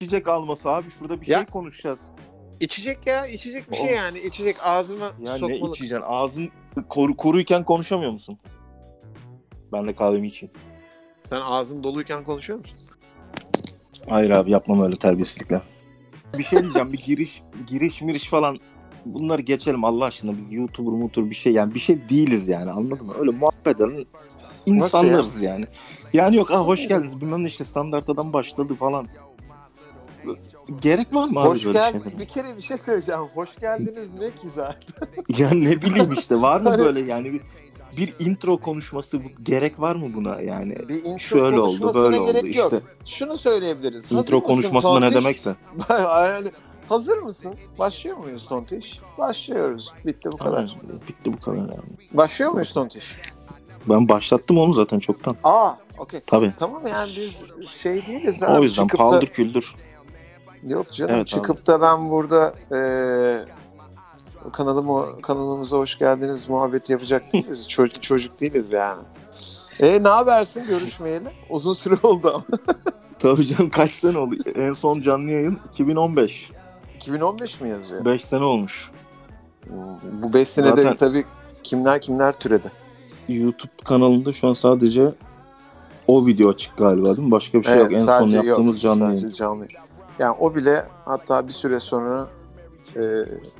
içecek alması abi. Şurada bir Ya- şey konuşacağız. İçecek ya içecek bir şey Oğlum. yani. içecek ağzıma Ya ne sokmalık. içeceksin? Ağzın kuru, kuruyken konuşamıyor musun? Ben de kahvemi içeyim. Sen ağzın doluyken konuşuyor musun? Hayır abi yapmam öyle terbiyesizlikle. Bir şey diyeceğim. Bir giriş giriş miriş falan bunları geçelim Allah aşkına. Biz YouTuber mutur bir şey yani bir şey değiliz yani anladın mı? Öyle muhabbet eden insanlarız yani. Yani yok ah hoş geldiniz bilmem ne işte standartadan başladı falan. Gerek var mı abi Hoş böyle gel. şeylere? Bir kere bir şey söyleyeceğim. Hoş geldiniz ne ki zaten? Ya ne bileyim işte var mı Hani- böyle yani bir, bir intro konuşması bu- gerek var mı buna yani? Bir intro Şöyle oldu konuşmasına böyle oldu gerek işte. yok. Şunu söyleyebiliriz. Hazır Intro mısın konuşması da ne Tontiş? demekse. yani hazır mısın? Başlıyor muyuz Tontiş? Başlıyoruz. Bitti bu kadar. Bitti bu kadar yani. Başlıyor muyuz Tontiş? Ben başlattım onu zaten çoktan. Aa, okey. Tabii. Tamam yani biz şey değiliz O abi. yüzden çıkıp da, paldır küldür. Yok canım Evet çıkıp da ben burada eee kanalıma kanalımıza hoş geldiniz muhabbeti yapacak değiliz. çocuk çocuk değiliz yani. E ne habersin görüşmeyeli? Uzun süre oldu ama. Tabii canım kaç sene oldu? En son canlı yayın 2015. 2015 mi yazıyor? 5 sene olmuş. Bu 5 senede Zaten- tabii kimler kimler türedi. YouTube kanalında şu an sadece o video açık galiba değil mi? Başka bir şey yok. En son yaptığımız yok, canlı sadece yayın. Yani o bile hatta bir süre sonra e,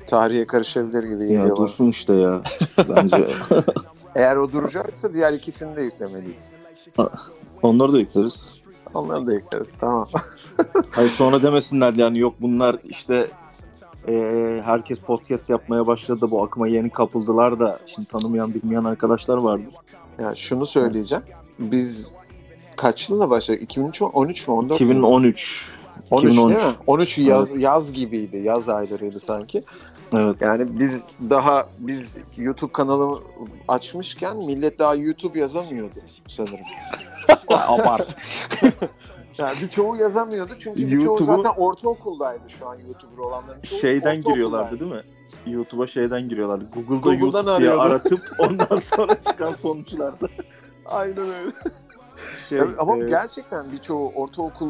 tarihe karışabilir gibi geliyor. Ya bana. dursun işte ya. Bence Eğer o duracaksa diğer ikisini de yüklemeliyiz. onları da yükleriz. Onları da yükleriz. Tamam. Hayır sonra demesinler yani yok bunlar işte eee, herkes podcast yapmaya başladı bu akıma yeni kapıldılar da şimdi tanımayan bilmeyen arkadaşlar vardır. yani şunu söyleyeceğim. Biz kaç yılında başladık? 2013 mü? 13 mü? 14 mü? 2013. 13 değil 2013. mi? 13 yaz, yaz gibiydi. Yaz aylarıydı sanki. Evet. Yani biz daha biz YouTube kanalı açmışken millet daha YouTube yazamıyordu sanırım. Abart. Yani birçoğu yazamıyordu çünkü birçoğu YouTube'u- zaten ortaokuldaydı şu an YouTuber olanların. çoğu Şeyden giriyorlardı değil mi? YouTube'a şeyden giriyorlardı. Google'da Google'dan YouTube diye aratıp ondan sonra çıkan sonuçlarda. Aynen öyle. Şey, ama e, gerçekten birçoğu ortaokul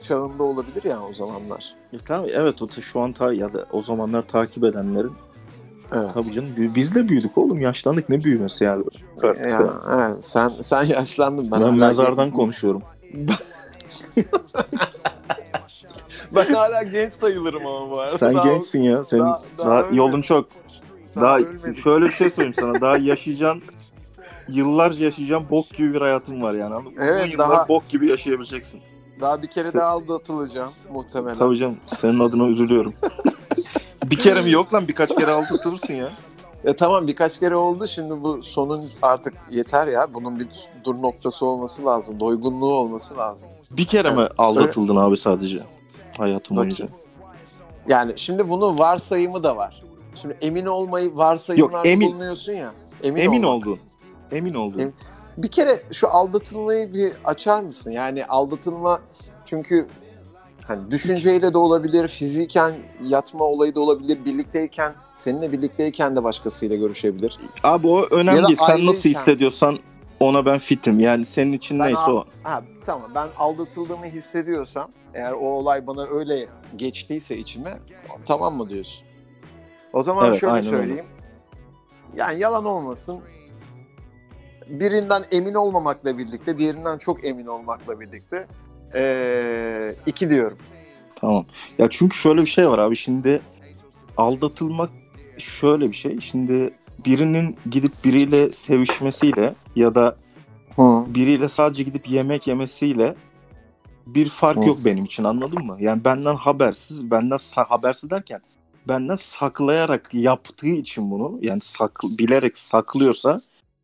çağında olabilir ya o zamanlar. e, tabii, evet o şu an ta, ya da o zamanlar takip edenlerin Evet. tabii canım bi- biz de büyüdük oğlum yaşlandık ne büyümesi yani. Yani, evet sen sen yaşlandın ben, Ben, mezardan genç- konuşuyorum. Ben hala genç sayılırım ama bu arada. Sen Daha- gençsin ya. Senin daha- daha, daha yolun çok. daha Daha, şöyle bir şey söyleyeyim sana. Daha yaşayacaksın. Yıllarca yaşayacağım bok gibi bir hayatın var yani. anladın? Evet, Uzun daha- bok gibi yaşayabileceksin. Daha bir kere daha aldatılacağım muhtemelen. Tabii canım senin adına üzülüyorum. bir kere mi yok lan birkaç kere aldatılırsın ya. E tamam birkaç kere oldu şimdi bu sonun artık yeter ya. Bunun bir dur noktası olması lazım. Doygunluğu olması lazım. Bir kere mi aldatıldın abi sadece hayatın boyunca? Yani şimdi bunun varsayımı da var. Şimdi emin olmayı varsayımlarda Yok, emin- bulunuyorsun ya. Emin, Emin oldun. Emin oldun. Emin- Bir kere şu aldatılmayı bir açar mısın? Yani aldatılma çünkü hani düşünceyle de olabilir, fiziken yatma olayı da olabilir, birlikteyken seninle birlikteyken de başkasıyla görüşebilir. Abi o önemli değil. Sen nasıl hissediyorsan ona ben fitim. Yani senin için Ben neyse al- o. Ha tamam ben aldatıldığımı hissediyorsam eğer o olay bana öyle geçtiyse içime tamam mı diyorsun? O zaman Evet, şöyle aynen öyle. söyleyeyim. Yani yalan olmasın. Birinden emin olmamakla birlikte, diğerinden çok emin olmakla birlikte ee, iki diyorum. Tamam. Ya çünkü şöyle bir şey var abi şimdi aldatılmak şöyle bir şey. Şimdi birinin gidip biriyle sevişmesiyle ya da biriyle sadece gidip yemek yemesiyle bir fark Hı. yok benim için anladın mı? Yani benden habersiz, benden habersiz derken benden saklayarak yaptığı için bunu yani sak bilerek saklıyorsa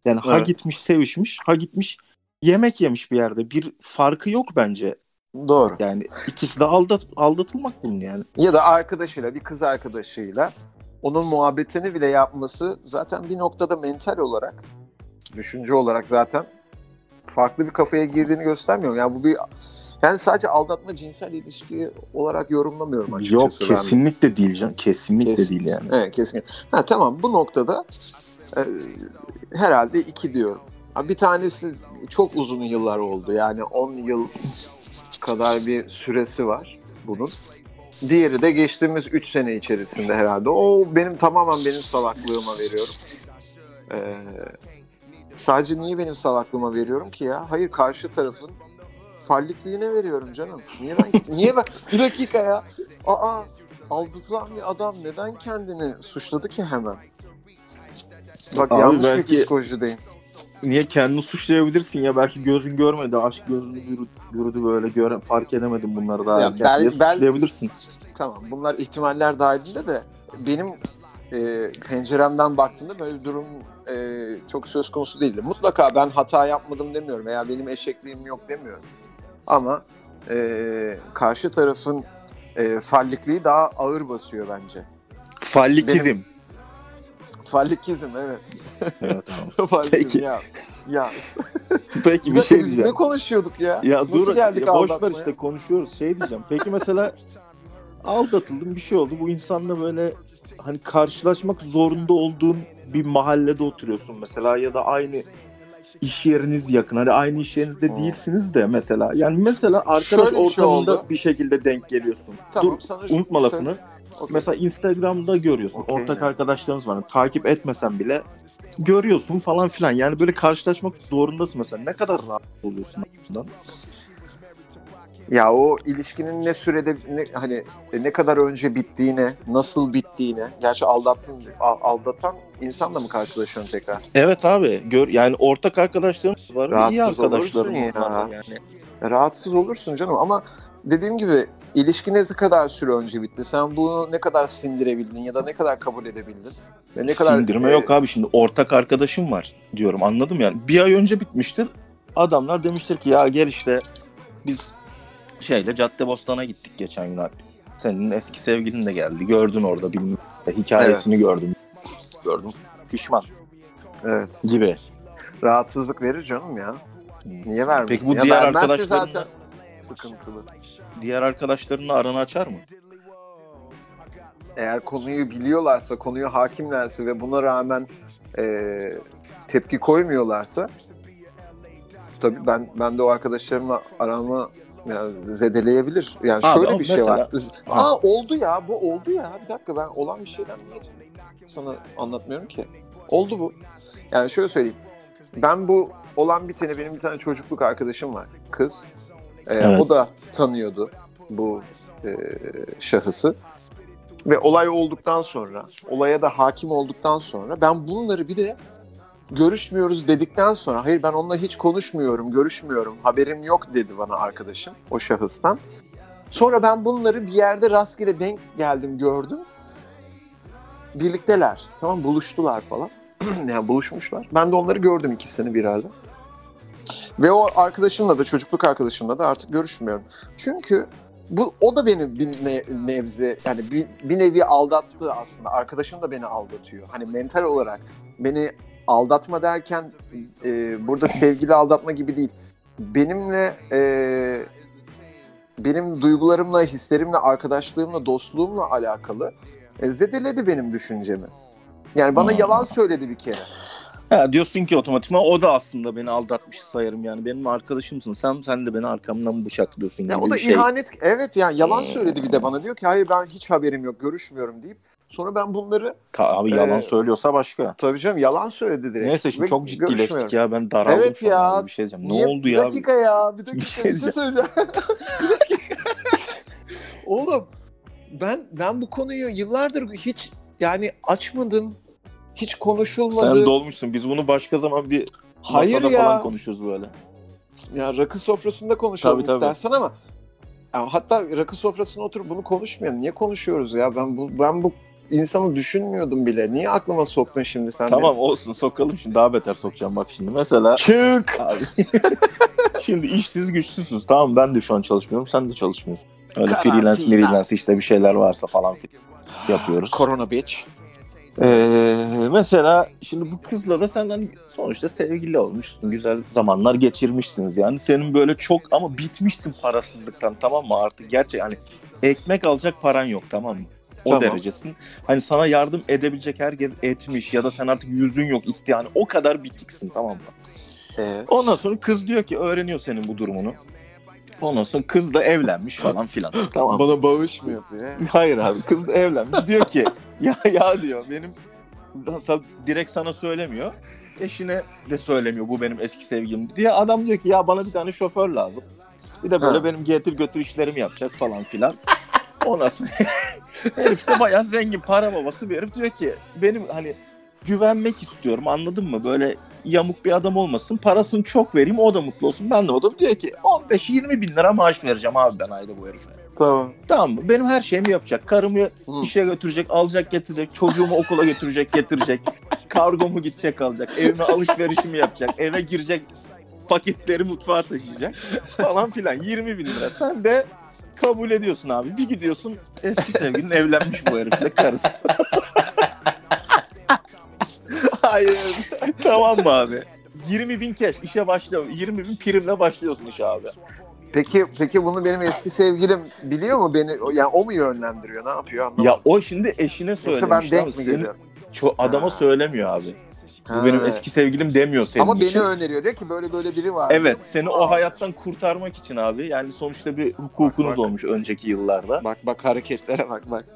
yani ha Evet. gitmiş sevişmiş, ha gitmiş yemek yemiş bir yerde. Bir farkı yok bence. Doğru. Yani ikisi de aldat aldatılmak bunun yani. Ya da arkadaşıyla, bir kız arkadaşıyla onun muhabbetini bile yapması zaten bir noktada mental olarak, düşünce olarak zaten farklı bir kafaya girdiğini göstermiyor. Yani bu bir yani sadece aldatma cinsel ilişki olarak yorumlamıyorum açıkçası. Yok ben. kesinlikle değil can. Kesinlikle Kes- değil yani. Evet kesinlikle. Ha tamam bu noktada e, herhalde iki diyorum. Bir tanesi çok uzun yıllar oldu. Yani 10 yıl kadar bir süresi var. bunun. Diğeri de geçtiğimiz 3 sene içerisinde herhalde. O benim tamamen benim salaklığıma veriyorum. Ee, sadece niye benim salaklığıma veriyorum ki ya? Hayır karşı tarafın fallikliğine veriyorum canım. Niye ben niye ben bir dakika ya. Aa aldatılan bir adam neden kendini suçladı ki hemen? Bak Abi yanlış belki- bir psikolojideyim. Niye kendini suçlayabilirsin ya belki gözün görmedi aşk gözünü yürü- yürüdü böyle göre, fark edemedim bunları daha Ya erken bel- bel- suçlayabilirsin. Tamam bunlar ihtimaller dahilinde de benim e, penceremden baktığımda böyle bir durum e, çok söz konusu değildi. Mutlaka ben hata yapmadım demiyorum veya benim eşekliğim yok demiyorum. Ama e, karşı tarafın e, fallikliği daha ağır basıyor bence. Fallikizm. Fallikizm evet. evet, tamam. Peki. ya. Ya, Peki bir şey diyeceğim. ne konuşuyorduk ya? Ya Nasıl dur geldik ya boş ver işte konuşuyoruz şey diyeceğim. Peki mesela aldatıldın bir şey oldu. Bu insanla böyle hani karşılaşmak zorunda olduğun bir mahallede oturuyorsun mesela ya da aynı iş yeriniz yakın. Hani aynı iş yerinizde Hmm. değilsiniz de mesela. Yani mesela arkadaş Şöyle bir şey ortamında oldu. bir şekilde denk geliyorsun. Tamam, Dur sana unutma lafını. Okey. Mesela Instagram'da görüyorsun. Okey. Ortak arkadaşlarınız var. Takip etmesen bile görüyorsun falan filan. Yani böyle karşılaşmak zorundasın mesela. Ne kadar rahat oluyorsun bundan? Ya o ilişkinin ne sürede ne, hani e, ne kadar önce bittiğine, nasıl bittiğine. Gerçi aldattın, al- aldatan insanla mı karşılaşıyorsun tekrar? Evet abi. Gör yani ortak arkadaşlarımız var. iyi Rahatsız arkadaşlarım olursun ya. yani. Rahatsız olursun canım ama dediğim gibi ilişki ne kadar süre önce bitti? Sen bunu ne kadar sindirebildin ya da ne kadar kabul edebildin? Ve ne kadar Sindirme e, yok abi şimdi ortak arkadaşım var diyorum anladım yani. Bir ay önce bitmiştir. Adamlar demiştir ki ya gel işte biz şeyle Caddebostan'a gittik geçen gün abi. Senin eski sevgilin de geldi. Gördün orada bilmem hikayesini gördüm. Gördüm. Pişman Evet. gibi. Rahatsızlık verir canım ya. Niye vermesin? Peki bu Ya diğer vermezse arkadaşların zaten sıkıntılı. Diğer arkadaşlarınla aranı açar mı? eğer konuyu biliyorlarsa, konuya hakimlerse ve buna rağmen e, tepki koymuyorlarsa tabii ben ben de o arkadaşlarımla aramı yani zedeleyebilir. Yani Abi şöyle bir şey mesela- var. Aa oldu ya bu oldu ya. Bir dakika ben olan bir şeyden niye sana anlatmıyorum ki? Oldu bu. Yani şöyle söyleyeyim. Ben bu olan biteni benim bir tane çocukluk arkadaşım var. Kız. Ee, Evet. O da tanıyordu bu e, şahısı. Ve olay olduktan sonra, olaya da hakim olduktan sonra ben bunları bir de görüşmüyoruz dedikten sonra hayır ben onunla hiç konuşmuyorum, görüşmüyorum, haberim yok dedi bana arkadaşım o şahıstan. Sonra ben bunları bir yerde rastgele denk geldim, gördüm. Birlikteler. Tamam buluştular falan. yani buluşmuşlar. Ben de onları gördüm ikisini bir arada. Ve o arkadaşımla da çocukluk arkadaşımla da artık görüşmüyorum. Çünkü bu o da beni bir ne- nebze yani bir, bir nevi aldattı aslında. Arkadaşım da beni aldatıyor. Hani mental olarak beni aldatma derken e, burada sevgili aldatma gibi değil. Benimle e, benim duygularımla, hislerimle, arkadaşlığımla, dostluğumla alakalı e, zedeledi benim düşüncemi. Yani bana Hmm. yalan söyledi bir kere. Ha, diyorsun ki otomatikman o da aslında beni aldatmış sayarım yani. Benim arkadaşımsın. Sen sen de beni arkamdan bıçaklıyorsun gibi Ya o da bir şey. ihanet. Evet yani yalan Hmm. söyledi bir de bana. Diyor ki hayır ben hiç haberim yok, görüşmüyorum deyip sonra ben bunları Abi yalan Ee, söylüyorsa başka. tabii canım yalan söyledi direkt. Neyse şimdi Ve çok ciddileştik ya ben daraldım Evet ya. bir şey diyeceğim. Niye? Ne oldu bir ya? dakika ya. Bir dakika bir şey şey, söyleyeceğim. bir dakika. Oğlum ben ben bu konuyu yıllardır hiç yani açmadım. Hiç konuşulmadı. Sen dolmuşsun. Biz bunu başka zaman bir Hayır masada ya. falan konuşuruz böyle. Ya rakı sofrasında konuşalım Tabii, tabii. istersen ama ya hatta rakı sofrasına oturup bunu konuşmayalım. Niye konuşuyoruz ya? Ben bu ben bu insanı düşünmüyordum bile. Niye aklıma soktun şimdi sen? Tamam olsun sokalım şimdi daha beter sokacağım bak şimdi. Mesela? Çık. abi şimdi işsiz güçsüzüz tamam ben de şu an çalışmıyorum sen de çalışmıyorsun. Öyle Karantina. freelance freelance işte bir şeyler varsa falan filan yapıyoruz. Korona bitch. Ee, mesela şimdi bu kızla da senden sonuçta sevgili olmuşsun. Güzel zamanlar geçirmişsiniz. Yani senin böyle çok ama bitmişsin parasızlıktan tamam mı? Artık gerçek hani ekmek alacak paran yok tamam mı? O Tamam. derecesin. Hani sana yardım edebilecek herkes etmiş ya da sen artık yüzün yok isteyen o kadar bitiksin tamam mı? Evet. Ondan sonra kız diyor ki öğreniyor senin bu durumunu. Ondan sonra kız da evlenmiş falan filan. tamam. Bana bağış mı yapıyor? Hayır abi kız da evlenmiş. Diyor ki ya ya diyor benim Sa- direkt sana söylemiyor. Eşine de söylemiyor bu benim eski sevgilim diye. Adam diyor ki ya bana bir tane şoför lazım. Bir de böyle Ha. benim getir götür işlerimi yapacak falan filan. Ondan sonra herif de bayağı zengin para babası bir herif diyor ki benim hani güvenmek istiyorum anladın mı? Böyle yamuk bir adam olmasın parasını çok vereyim o da mutlu olsun ben de o da diyor ki 15-20 bin lira maaş vereceğim abi ben ayda bu herife. Tamam. Tamam mı? Benim her şeyimi yapacak. Karımı Hı. işe götürecek, alacak getirecek. Çocuğumu okula götürecek, getirecek. Kargomu gidecek alacak. Evime alışverişimi yapacak. Eve girecek. Paketleri mutfağa taşıyacak. Falan filan. 20 bin lira. Sen de kabul ediyorsun abi. Bir gidiyorsun eski sevgilin evlenmiş bu herifle karısı. Hayır. tamam mı abi? 20 bin keş işe başla. 20 bin primle başlıyorsun işe abi. Peki peki bunu benim eski sevgilim biliyor mu beni? Yani o mu yönlendiriyor? Ne yapıyor anlamadım. Ya o şimdi eşine söylemiş. Yoksa ben denk mi geliyorum? Ço- adama Ha. söylemiyor abi. Ha. Bu benim eski sevgilim demiyor senin Ama için. beni öneriyor. Diyor ki böyle böyle biri var. Evet seni o hayattan kurtarmak için abi. Yani sonuçta bir hukukunuz Bak, bak. olmuş önceki yıllarda. Bak bak hareketlere bak bak.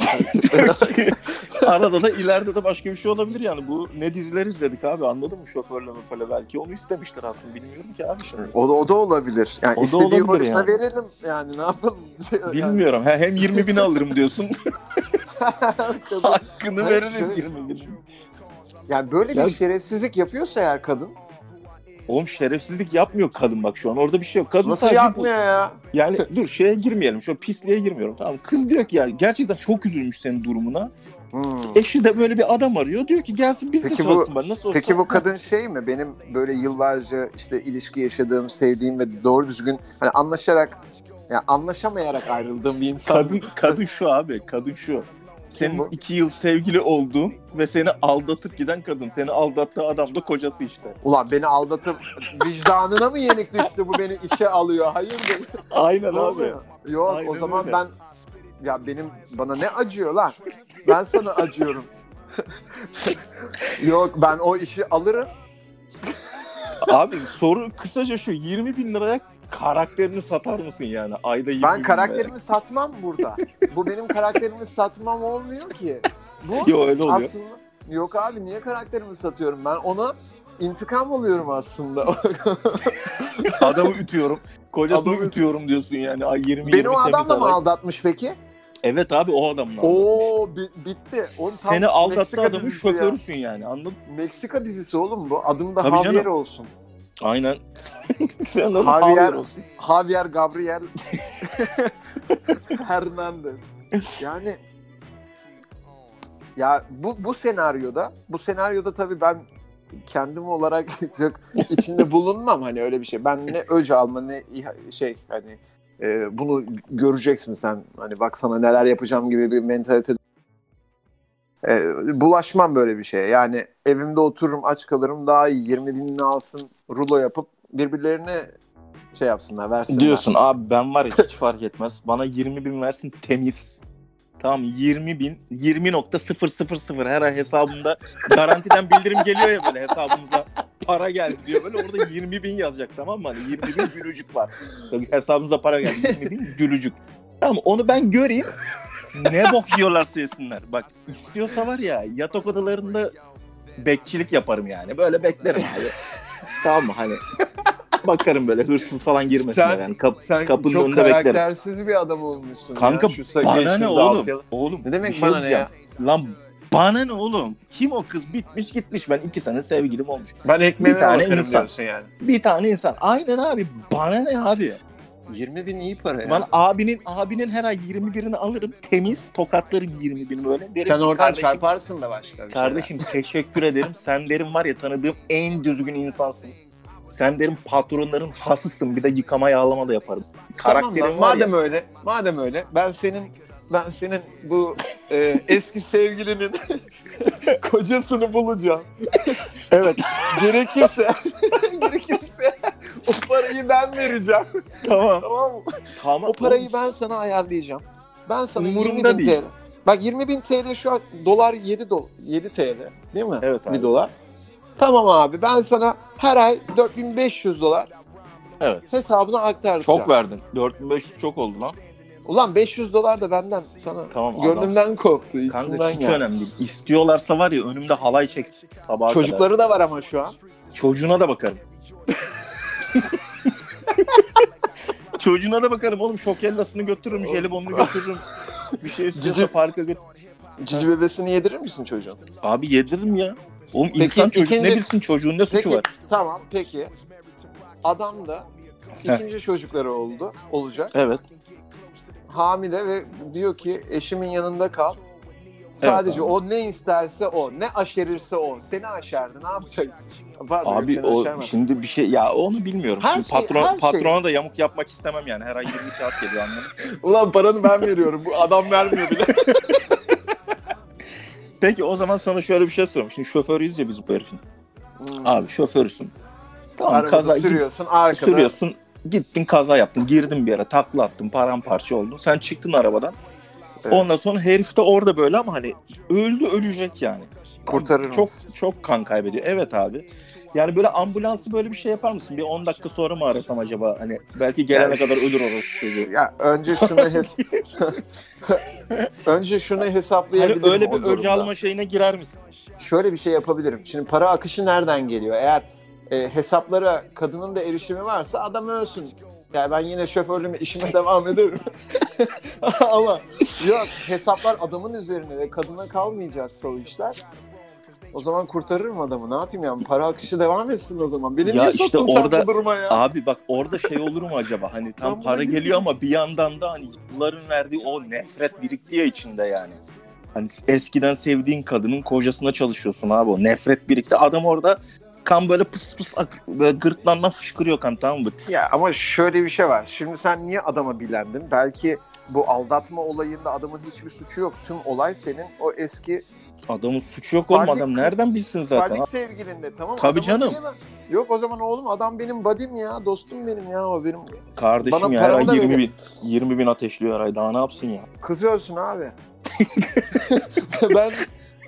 Arada da ileride de başka bir şey olabilir yani. Bu ne diziler izledik abi anladın mı? Şoförle möförle belki onu istemiştir aslında bilmiyorum ki abi şimdi. o da, o da olabilir. Yani O da istediği olabilir yani. verelim. Yani ne yapalım? Yani Bilmiyorum. Ha, hem 20 bin alırım diyorsun. Hakkını veririz şöyle- 20 bin. Yani böyle Ya- bir şerefsizlik yapıyorsa eğer kadın Oğlum şerefsizlik yapmıyor kadın bak şu an. Orada bir şey yok. Kadın nasıl yapmıyor ya? Yani dur şeye girmeyelim. Şu pisliğe girmiyorum. Tamam kız diyor ki yani gerçekten çok üzülmüş senin durumuna. Hmm. Eşi de böyle bir adam arıyor. Diyor ki gelsin biz de Peki bu- çalışsın bari. Nasıl olsa. Peki bu kadın şey mi? Benim böyle yıllarca işte ilişki yaşadığım, sevdiğim ve doğru düzgün hani anlaşarak ya anlaşamayarak ayrıldığım bir insan. Kadın kadın şu abi, kadın şu. Senin iki yıl sevgili olduğun ve seni aldatıp giden kadın. Seni aldattığı adam da kocası işte. Ulan beni aldatıp vicdanına mı yenik düştü bu beni işe alıyor? Hayırdır? Aynen Ne abi. oluyor? Yok Aynen o zaman öyle. ben ya benim bana ne acıyor lan? Ben sana acıyorum. Yok ben o işi alırım. Abi soru kısaca şu. 20 bin liraya karakterini satar mısın yani? Ayda 20 Ben karakterimi satmam burada. Bu benim karakterimi satmam olmuyor ki. Bu. Yo öyle oluyor. aslında yok abi niye karakterimi satıyorum ben ona intikam alıyorum aslında. Adamı ütüyorum. Kocasını Adamı- ütüyorum diyorsun yani. Ay 20 Beni 20 o adamla temiz mı aldatmış peki? Evet abi o adamla. Oo bi- bitti. Oğlum, tam Seni aldattığı Meksika adamın dizisi ya. şoförüsün yani anladın mı? Meksika dizisi oğlum bu. Adım da Tabii Javier canım. olsun. Aynen. Sen Javier- Javier olsun. Javier Gabriel Hernandez. Yani ya bu bu senaryoda bu senaryoda tabii ben kendim olarak çok içinde bulunmam hani öyle bir şey. Ben ne öc alma ne şey hani e, bunu göreceksin sen hani bak sana neler yapacağım gibi bir mentalite e, bulaşmam böyle bir şeye. Yani evimde otururum aç kalırım daha iyi 20 binini alsın rulo yapıp birbirlerine şey yapsınlar versinler. Diyorsun abi ben var ya hiç fark etmez. Bana 20 bin versin temiz. Tamam 20 bin 20.000 her ay hesabımda garantiden bildirim geliyor ya böyle hesabınıza para geldi diyor böyle orada 20 bin yazacak tamam mı? Hani 20 bin gülücük var. Tabii hesabınıza para geldi 20 bin gülücük. Tamam onu ben göreyim. Ne bok yiyorlarsa yesinler. Bak istiyorsa var ya yatak odalarında bekçilik yaparım yani. Böyle beklerim abi. tamam mı hani bakarım böyle hırsız falan girmesin Sen- yani. Kap- Sen kapının çok önünde beklerim. karaktersiz bir adam olmuşsun Kanka ya. Şu bana ne oğlum? Oğlum Ne demek şey bana ne ya? Lan bana ne oğlum? Kim o kız? Bitmiş gitmiş. Ben iki sene sevgilim olmuş. Ben ekmeğime Bir tane bakarım insan. diyorsun yani. Bir tane insan. Aynen abi. Bana ne abi? 20 bin iyi para ya. Ben abinin abinin her ay 21'ini alırım. Temiz tokatlarım 20 bin böyle. Derim Sen ki, oradan kardeşim, çarparsın da başka bir Kardeşim teşekkür ederim. Sen derim var ya tanıdığım en düzgün insansın. Sen derim patronların hasısın. Bir de yıkama yağlama da yaparım. Tamam Karakterin lan, var madem ya. öyle, madem öyle ben senin ben senin bu e, eski sevgilinin kocasını bulacağım. Evet. Gerekirse gerekirse o parayı ben vereceğim. tamam. Tamam mı? Tamam. O parayı ben sana ayarlayacağım. Ben sana Umurumda 20 bin değil. TL. Bak 20 bin TL şu an dolar 7 dolar 7 TL değil mi? Evet abi. Bir dolar. Tamam abi ben sana her ay 4500 dolar Evet. Hesabına aktaracağım. Çok verdin. 4500 çok oldu lan. Ulan 500 dolar da benden sana Tamam, adam. gönlümden koptu. Kanka içimden hiç geldi. önemli değil. İstiyorlarsa var ya önümde halay çeksin sabaha kadar. Çocukları da var ama şu an. Çocuğuna da bakarım. Çocuğuna da bakarım oğlum şokellasını götürürüm, jelibonunu götürürüm. Bir şey istiyorsa Cici- parka götür. Cici bebesini yedirir misin çocuğun? Abi yediririm ya. Oğlum Peki, insan çocuk ikinci- ne bilsin çocuğun ne suçu Peki var? tamam peki. Adam da ikinci çocukları oldu, olacak. Evet. Hamile ve diyor ki eşimin yanında kal. Sadece abi. o ne isterse o, ne aşerirse o. Seni aşerdi, ne yapacak? Pardon, Abi o aşermez. şimdi bir şey ya onu bilmiyorum. Her şimdi şey- patron, her şey. patrona da yamuk yapmak istemem yani. Her ay 20 kağıt geliyor anladın? Ulan paranı ben veriyorum. Bu adam vermiyor bile. Peki o zaman sana şöyle bir şey sorayım. Şimdi şoförüyüz ya biz bu herifin. Abi şoförsün. Tamam Arabada kaza sürüyorsun, arkada. sürüyorsun. Gittin kaza yaptın. Girdin bir yere takla attın. Paramparça oldun. Sen çıktın arabadan. Evet. Ondan sonra herif de orada böyle ama hani öldü ölecek yani. Kurtarır çok mısın? çok kan kaybediyor. Evet abi. Yani böyle ambulansı böyle bir şey yapar mısın? Bir 10 dakika sonra mı arasam acaba? Hani belki gelene Yani kadar ölür orası çocuğu. Ya önce şunu hes önce şunu Hani hesaplayabilirim öyle o bir öc durumda. alma şeyine girer misin? Şöyle bir şey yapabilirim. Şimdi para akışı nereden geliyor? Eğer e, hesaplara kadının da erişimi varsa adam ölsün. Yani ben yine şoförlüğüme işime devam ederim. Ama yok hesaplar adamın üzerine ve kadına kalmayacaksa o işler. O zaman kurtarırım adamı. Ne yapayım yani? Para akışı devam etsin o zaman. Beni Ya niye işte soktun sen orada- bu duruma ya? Abi bak orada şey olur mu acaba? Hani tam para geliyor ama bir yandan da hani yılların verdiği o nefret birikti ya içinde yani. Hani eskiden sevdiğin kadının kocasına çalışıyorsun abi o nefret birikti. Adam orada kan böyle pıs pıs ak- böyle gırtlağından fışkırıyor kan tamam mı? Tıs. Ya ama şöyle bir şey var. Şimdi sen niye adama bilendin? Belki bu aldatma olayında adamın hiçbir suçu yok. Tüm olay senin o eski Adamın suçu yok oğlum adam nereden bilsin zaten? Farklı sevgilinde tamam mı? Tabii canım. niye ben- Yok o zaman oğlum adam benim buddy'm ya. Dostum benim ya. O benim Kardeşim Bana ya her ay paramı da 20 verin. bin, 20 bin ateşliyor her ay daha ne yapsın ya? kızı ölsün abi. ben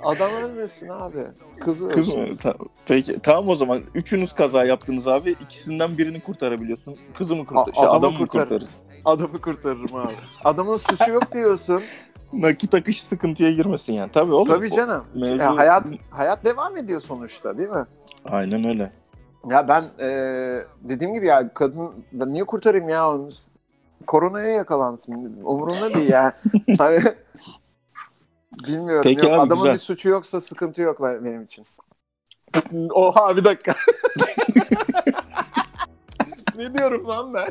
adam ölmesin abi. Kızı ölsün. Kız mı? Ta- Peki tamam o zaman üçünüz kaza yaptınız abi ikisinden birini kurtarabiliyorsun. Kızı mı kurtar? A- şey, adamı adamı mı kurtar. kurtarırız? Adamı kurtarırım abi. Adamın suçu yok diyorsun. Nakit akışı sıkıntıya girmesin yani. Tabii oğlum. Tabii O- canım. mevzu- Ya hayat hayat devam ediyor sonuçta değil mi? Aynen öyle. Ya ben eee, dediğim gibi ya kadın ben niye kurtarayım ya onu? Koronaya yakalansın. Umurumda değil ya. hani bilmiyorum. Peki yok. abi, Adamın güzel. bir suçu yoksa sıkıntı yok ben- benim için. Oha bir dakika. ne diyorum lan ben?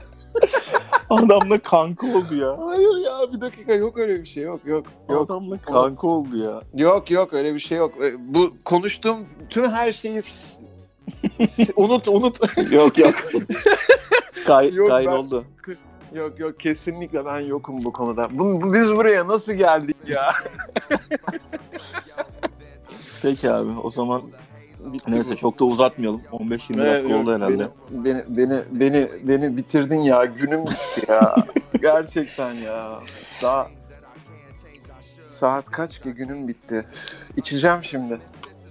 Adamla kanka oldu ya. Hayır ya bir dakika yok öyle bir şey yok yok. Yok Adamla kanka oldu ya. yok yok öyle bir şey yok. E, Bu konuştuğum tüm her şeyi unut unut. yok yok. Kay, Yok, kaydoldu. Yok yok kesinlikle ben yokum bu konuda. Bu, bu- biz buraya nasıl geldik ya? Peki abi o zaman Bitti neyse bu. çok da uzatmayalım. 15-20 dakika Evet, oldu yok, herhalde. Beni, beni, beni, beni, beni bitirdin ya. Günüm bitti ya. Gerçekten ya. Daha saat kaç ki günüm bitti. İçeceğim şimdi.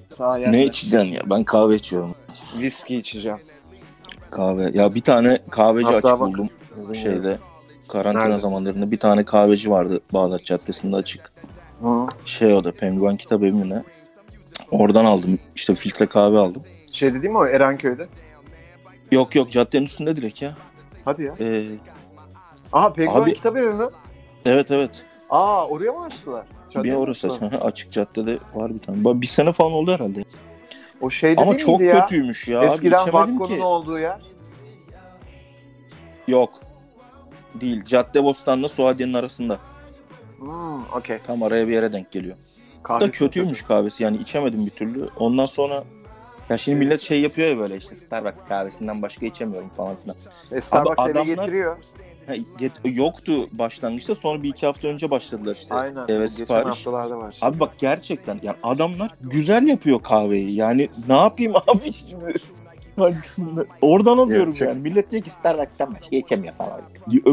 Sayende. Ne içeceksin ya? Ben kahve içiyorum. Viski içeceğim. Kahve. Ya bir tane kahveci Hatta açık bak- buldum şeyde. Karantina Nerede? zamanlarında bir tane kahveci vardı Bağdat Caddesi'nde açık. Hı. Şey o da Penguen Kitap Evi mi ne? Oradan aldım. İşte filtre kahve aldım. Şey dedi mi o Erenköy'de? Yok yok caddenin üstünde direkt ya. Hadi ya. Ee, Aha Penguen Abi- Kitap Evi mi? evet evet. Aa oraya mı açtılar? bir Caddeye mi orası açtılar? açık caddede var bir tane. Bir sene falan oldu herhalde. O şey Ama değil çok ya? kötüymüş ya. Eskiden Vakko'nun olduğu yer. Yok. Değil. Cadde Bostan'la Suadiye'nin arasında. Hmm, okey. Tam araya bir yere denk geliyor. da Kahvesi kötüymüş kahvesi yani içemedim bir türlü. Ondan sonra ya şimdi millet şey yapıyor ya böyle işte Starbucks kahvesinden başka içemiyorum falan filan. E, Starbucks Abi eve adamlar- getiriyor. Ha, get- yoktu başlangıçta sonra bir iki hafta önce başladılar işte. Aynen. eve geçen sipariş. haftalarda var. Abi bak gerçekten yani adamlar güzel yapıyor kahveyi. Yani ne yapayım abi şimdi? Hangisinde? Oradan alıyorum Gerçek. yani. Millet diyor ki Starbucks'tan başka içemiyor falan.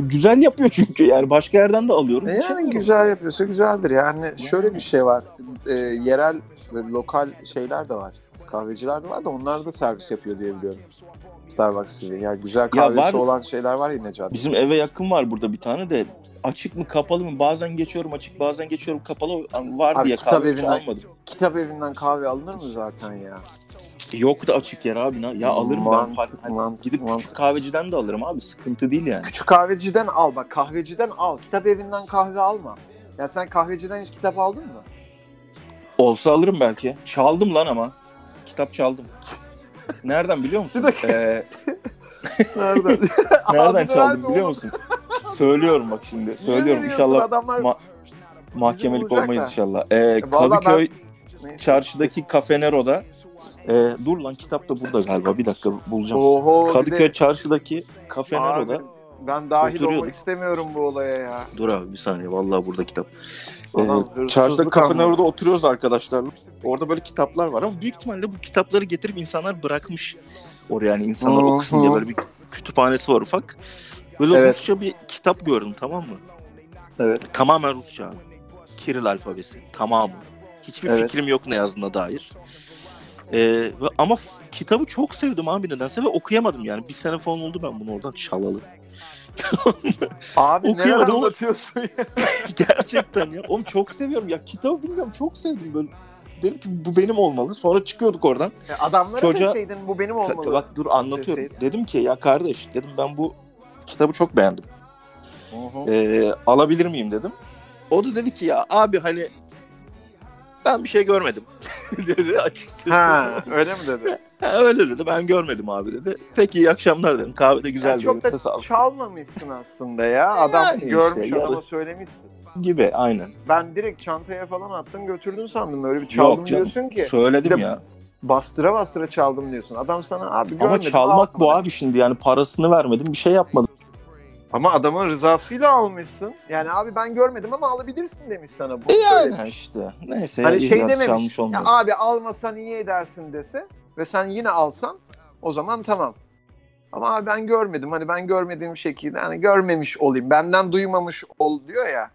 Güzel yapıyor çünkü yani başka yerden de alıyorum. E yani güzel yapıyorsa güzeldir. Yani şöyle bir şey var. E, yerel ve lokal şeyler de var. Kahveciler de var da onlar da servis yapıyor diye biliyorum. Starbucks gibi. Yani güzel Ya kahvesi var- olan şeyler var yine cadde. Bizim eve yakın var burada bir tane de açık mı kapalı mı bazen geçiyorum açık bazen geçiyorum kapalı var Abi diye kitap kahve evinden- almadım. Kitap evinden kahve alınır mı zaten ya? Yok da açık yer abi. na- Ya alırım ben. Mantık, hani mantık, Gidip mantık. küçük kahveciden de alırım abi. Sıkıntı değil yani. Küçük kahveciden al bak kahveciden al. Kitap evinden kahve alma. Ya sen kahveciden hiç kitap aldın mı? Olsa alırım belki. Çaldım lan ama. Kitap çaldım. Nereden biliyor musun? Bir dakika. Ee, Nereden? nereden çaldım biliyor oğlum. musun? Söylüyorum bak şimdi. Söylüyorum inşallah adamlar ma- mahkemelik olmayız inşallah. Ee, Vallahi Kadıköy Neyse, çarşıdaki siz- Cafe Nero'da ee, dur lan kitap da burada galiba. Bir dakika bulacağım. Oho Kadıköy de- çarşıdaki Cafe Abi, Nero'da. ben dahil oturuyorduk. olmak istemiyorum bu olaya ya. Dur abi bir saniye. Vallahi burada kitap. Adam Ee, çarşıda anlıyor. Nero'da oturuyoruz arkadaşlarla. Orada böyle kitaplar var ama büyük ihtimalle bu kitapları getirip insanlar bırakmış oraya yani insanlar Hı okusun diye böyle bir kütüphanesi var ufak. Böyle Evet. Rusça bir kitap gördüm tamam mı? Evet. Tamamen Rusça. Kiril alfabesi. Tamamı. Hiçbir Evet. fikrim yok ne yazdığına dair. Ee, ama kitabı çok sevdim abi nedense ve okuyamadım yani. Bir sene falan oldu ben bunu oradan çalalı. Abi neler anlatıyorsun ya? Gerçekten ya. Oğlum çok seviyorum. Ya kitabı bilmiyorum çok sevdim böyle. Dedim ki bu benim olmalı. Sonra çıkıyorduk oradan. Ya Adamlara Çocuğa- deseydin bu benim olmalı. Bak dur anlatıyorum. Deseydin. Dedim ki ya kardeş dedim ben bu kitabı çok beğendim. Hı hı. Ee, alabilir miyim dedim. O da dedi ki ya abi hani ben bir şey görmedim dedi açıkçası. Ha öyle mi dedi? Ha, öyle dedi ben görmedim abi dedi. Peki iyi akşamlar dedim. Kahve de güzel Yani çok da Sağ ol. çalmamışsın aslında ya. Adam Yani işte, görmüş da- adama söylemişsin. gibi aynen. Ben direkt çantaya falan attın götürdün sandım. Öyle bir çaldım Yok canım. diyorsun ki. Söyledim de- ya. Bastıra bastıra çaldım diyorsun. Adam sana abi görmedim. Ama çalmak bu abi şimdi yani parasını vermedim bir şey yapmadım. Ama adamın rızasıyla almışsın. Yani abi ben görmedim ama alabilirsin demiş sana. Bunu E yani söylemiş. işte. Neyse Hani şey dememiş. Ya abi almasan iyi edersin dese ve sen yine alsan o zaman tamam. Ama abi ben görmedim. Hani ben görmediğim şekilde hani görmemiş olayım. Benden duymamış ol diyor ya.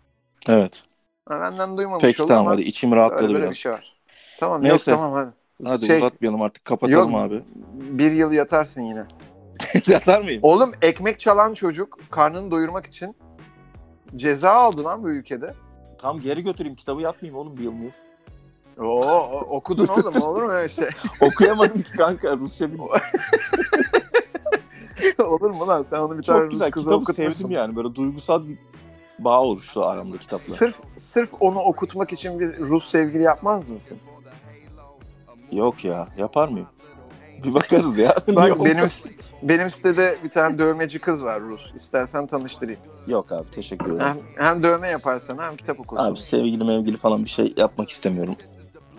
Evet. Ha, benden duymamış Peki ol tamam ama hadi içim rahatladı böyle biraz. bir şey var. Tamam Neyse. yok tamam hadi. Hadi Şey, uzatmayalım artık kapatalım Yok. abi. Bir yıl yatarsın yine. Yatar mıyım? Oğlum ekmek çalan çocuk karnını doyurmak için ceza aldı lan bu ülkede. Tam geri götüreyim kitabı yapmayayım oğlum bir yıl mı? Oo okudun oğlum olur mu öyle şey? Okuyamadım ki kanka Rusça bilmiyorum. olur mu lan sen onu bir tane Çok güzel kıza kitabı okutmuşsun. sevdim yani böyle duygusal bir bağ oluştu aramda kitapla. Sırf sırf onu okutmak için bir Rus sevgili yapmaz mısın? Yok ya yapar mıyım? Bir bakarız ya. Bak benim benim sitede bir tane dövmeci kız var Rus. İstersen tanıştırayım. Yok abi teşekkür ederim. Hem, hem dövme yaparsan hem kitap okursun. Abi sevgili mevgili falan bir şey yapmak istemiyorum.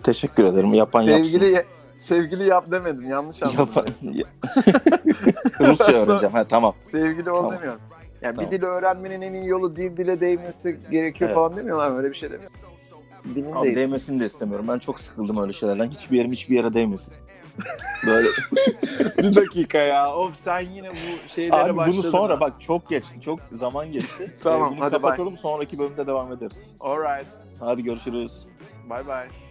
Teşekkür ederim. Yapan yapsın. sevgili sevgili yap demedim. Yanlış anladın. Yapan... Rusça öğreneceğim. Ha tamam. Sevgili ol Tamam. demiyorum. Yani Tamam. bir dili öğrenmenin en iyi yolu dil dile değmesi gerekiyor Evet. falan demiyorlar mı? Öyle bir şey demiyor. Abi Dilindeyiz. değmesini de istemiyorum. Ben çok sıkıldım öyle şeylerden. Hiçbir yerim hiçbir yere değmesin. Böyle bir dakika ya. Of sen yine bu şeylere Abi başladın. bunu sonra ha. bak çok geçti. Çok zaman geçti. Tamam, Ee, bunu hadi kapatalım sonraki bölümde devam ederiz. Alright. Hadi görüşürüz. Bye bye.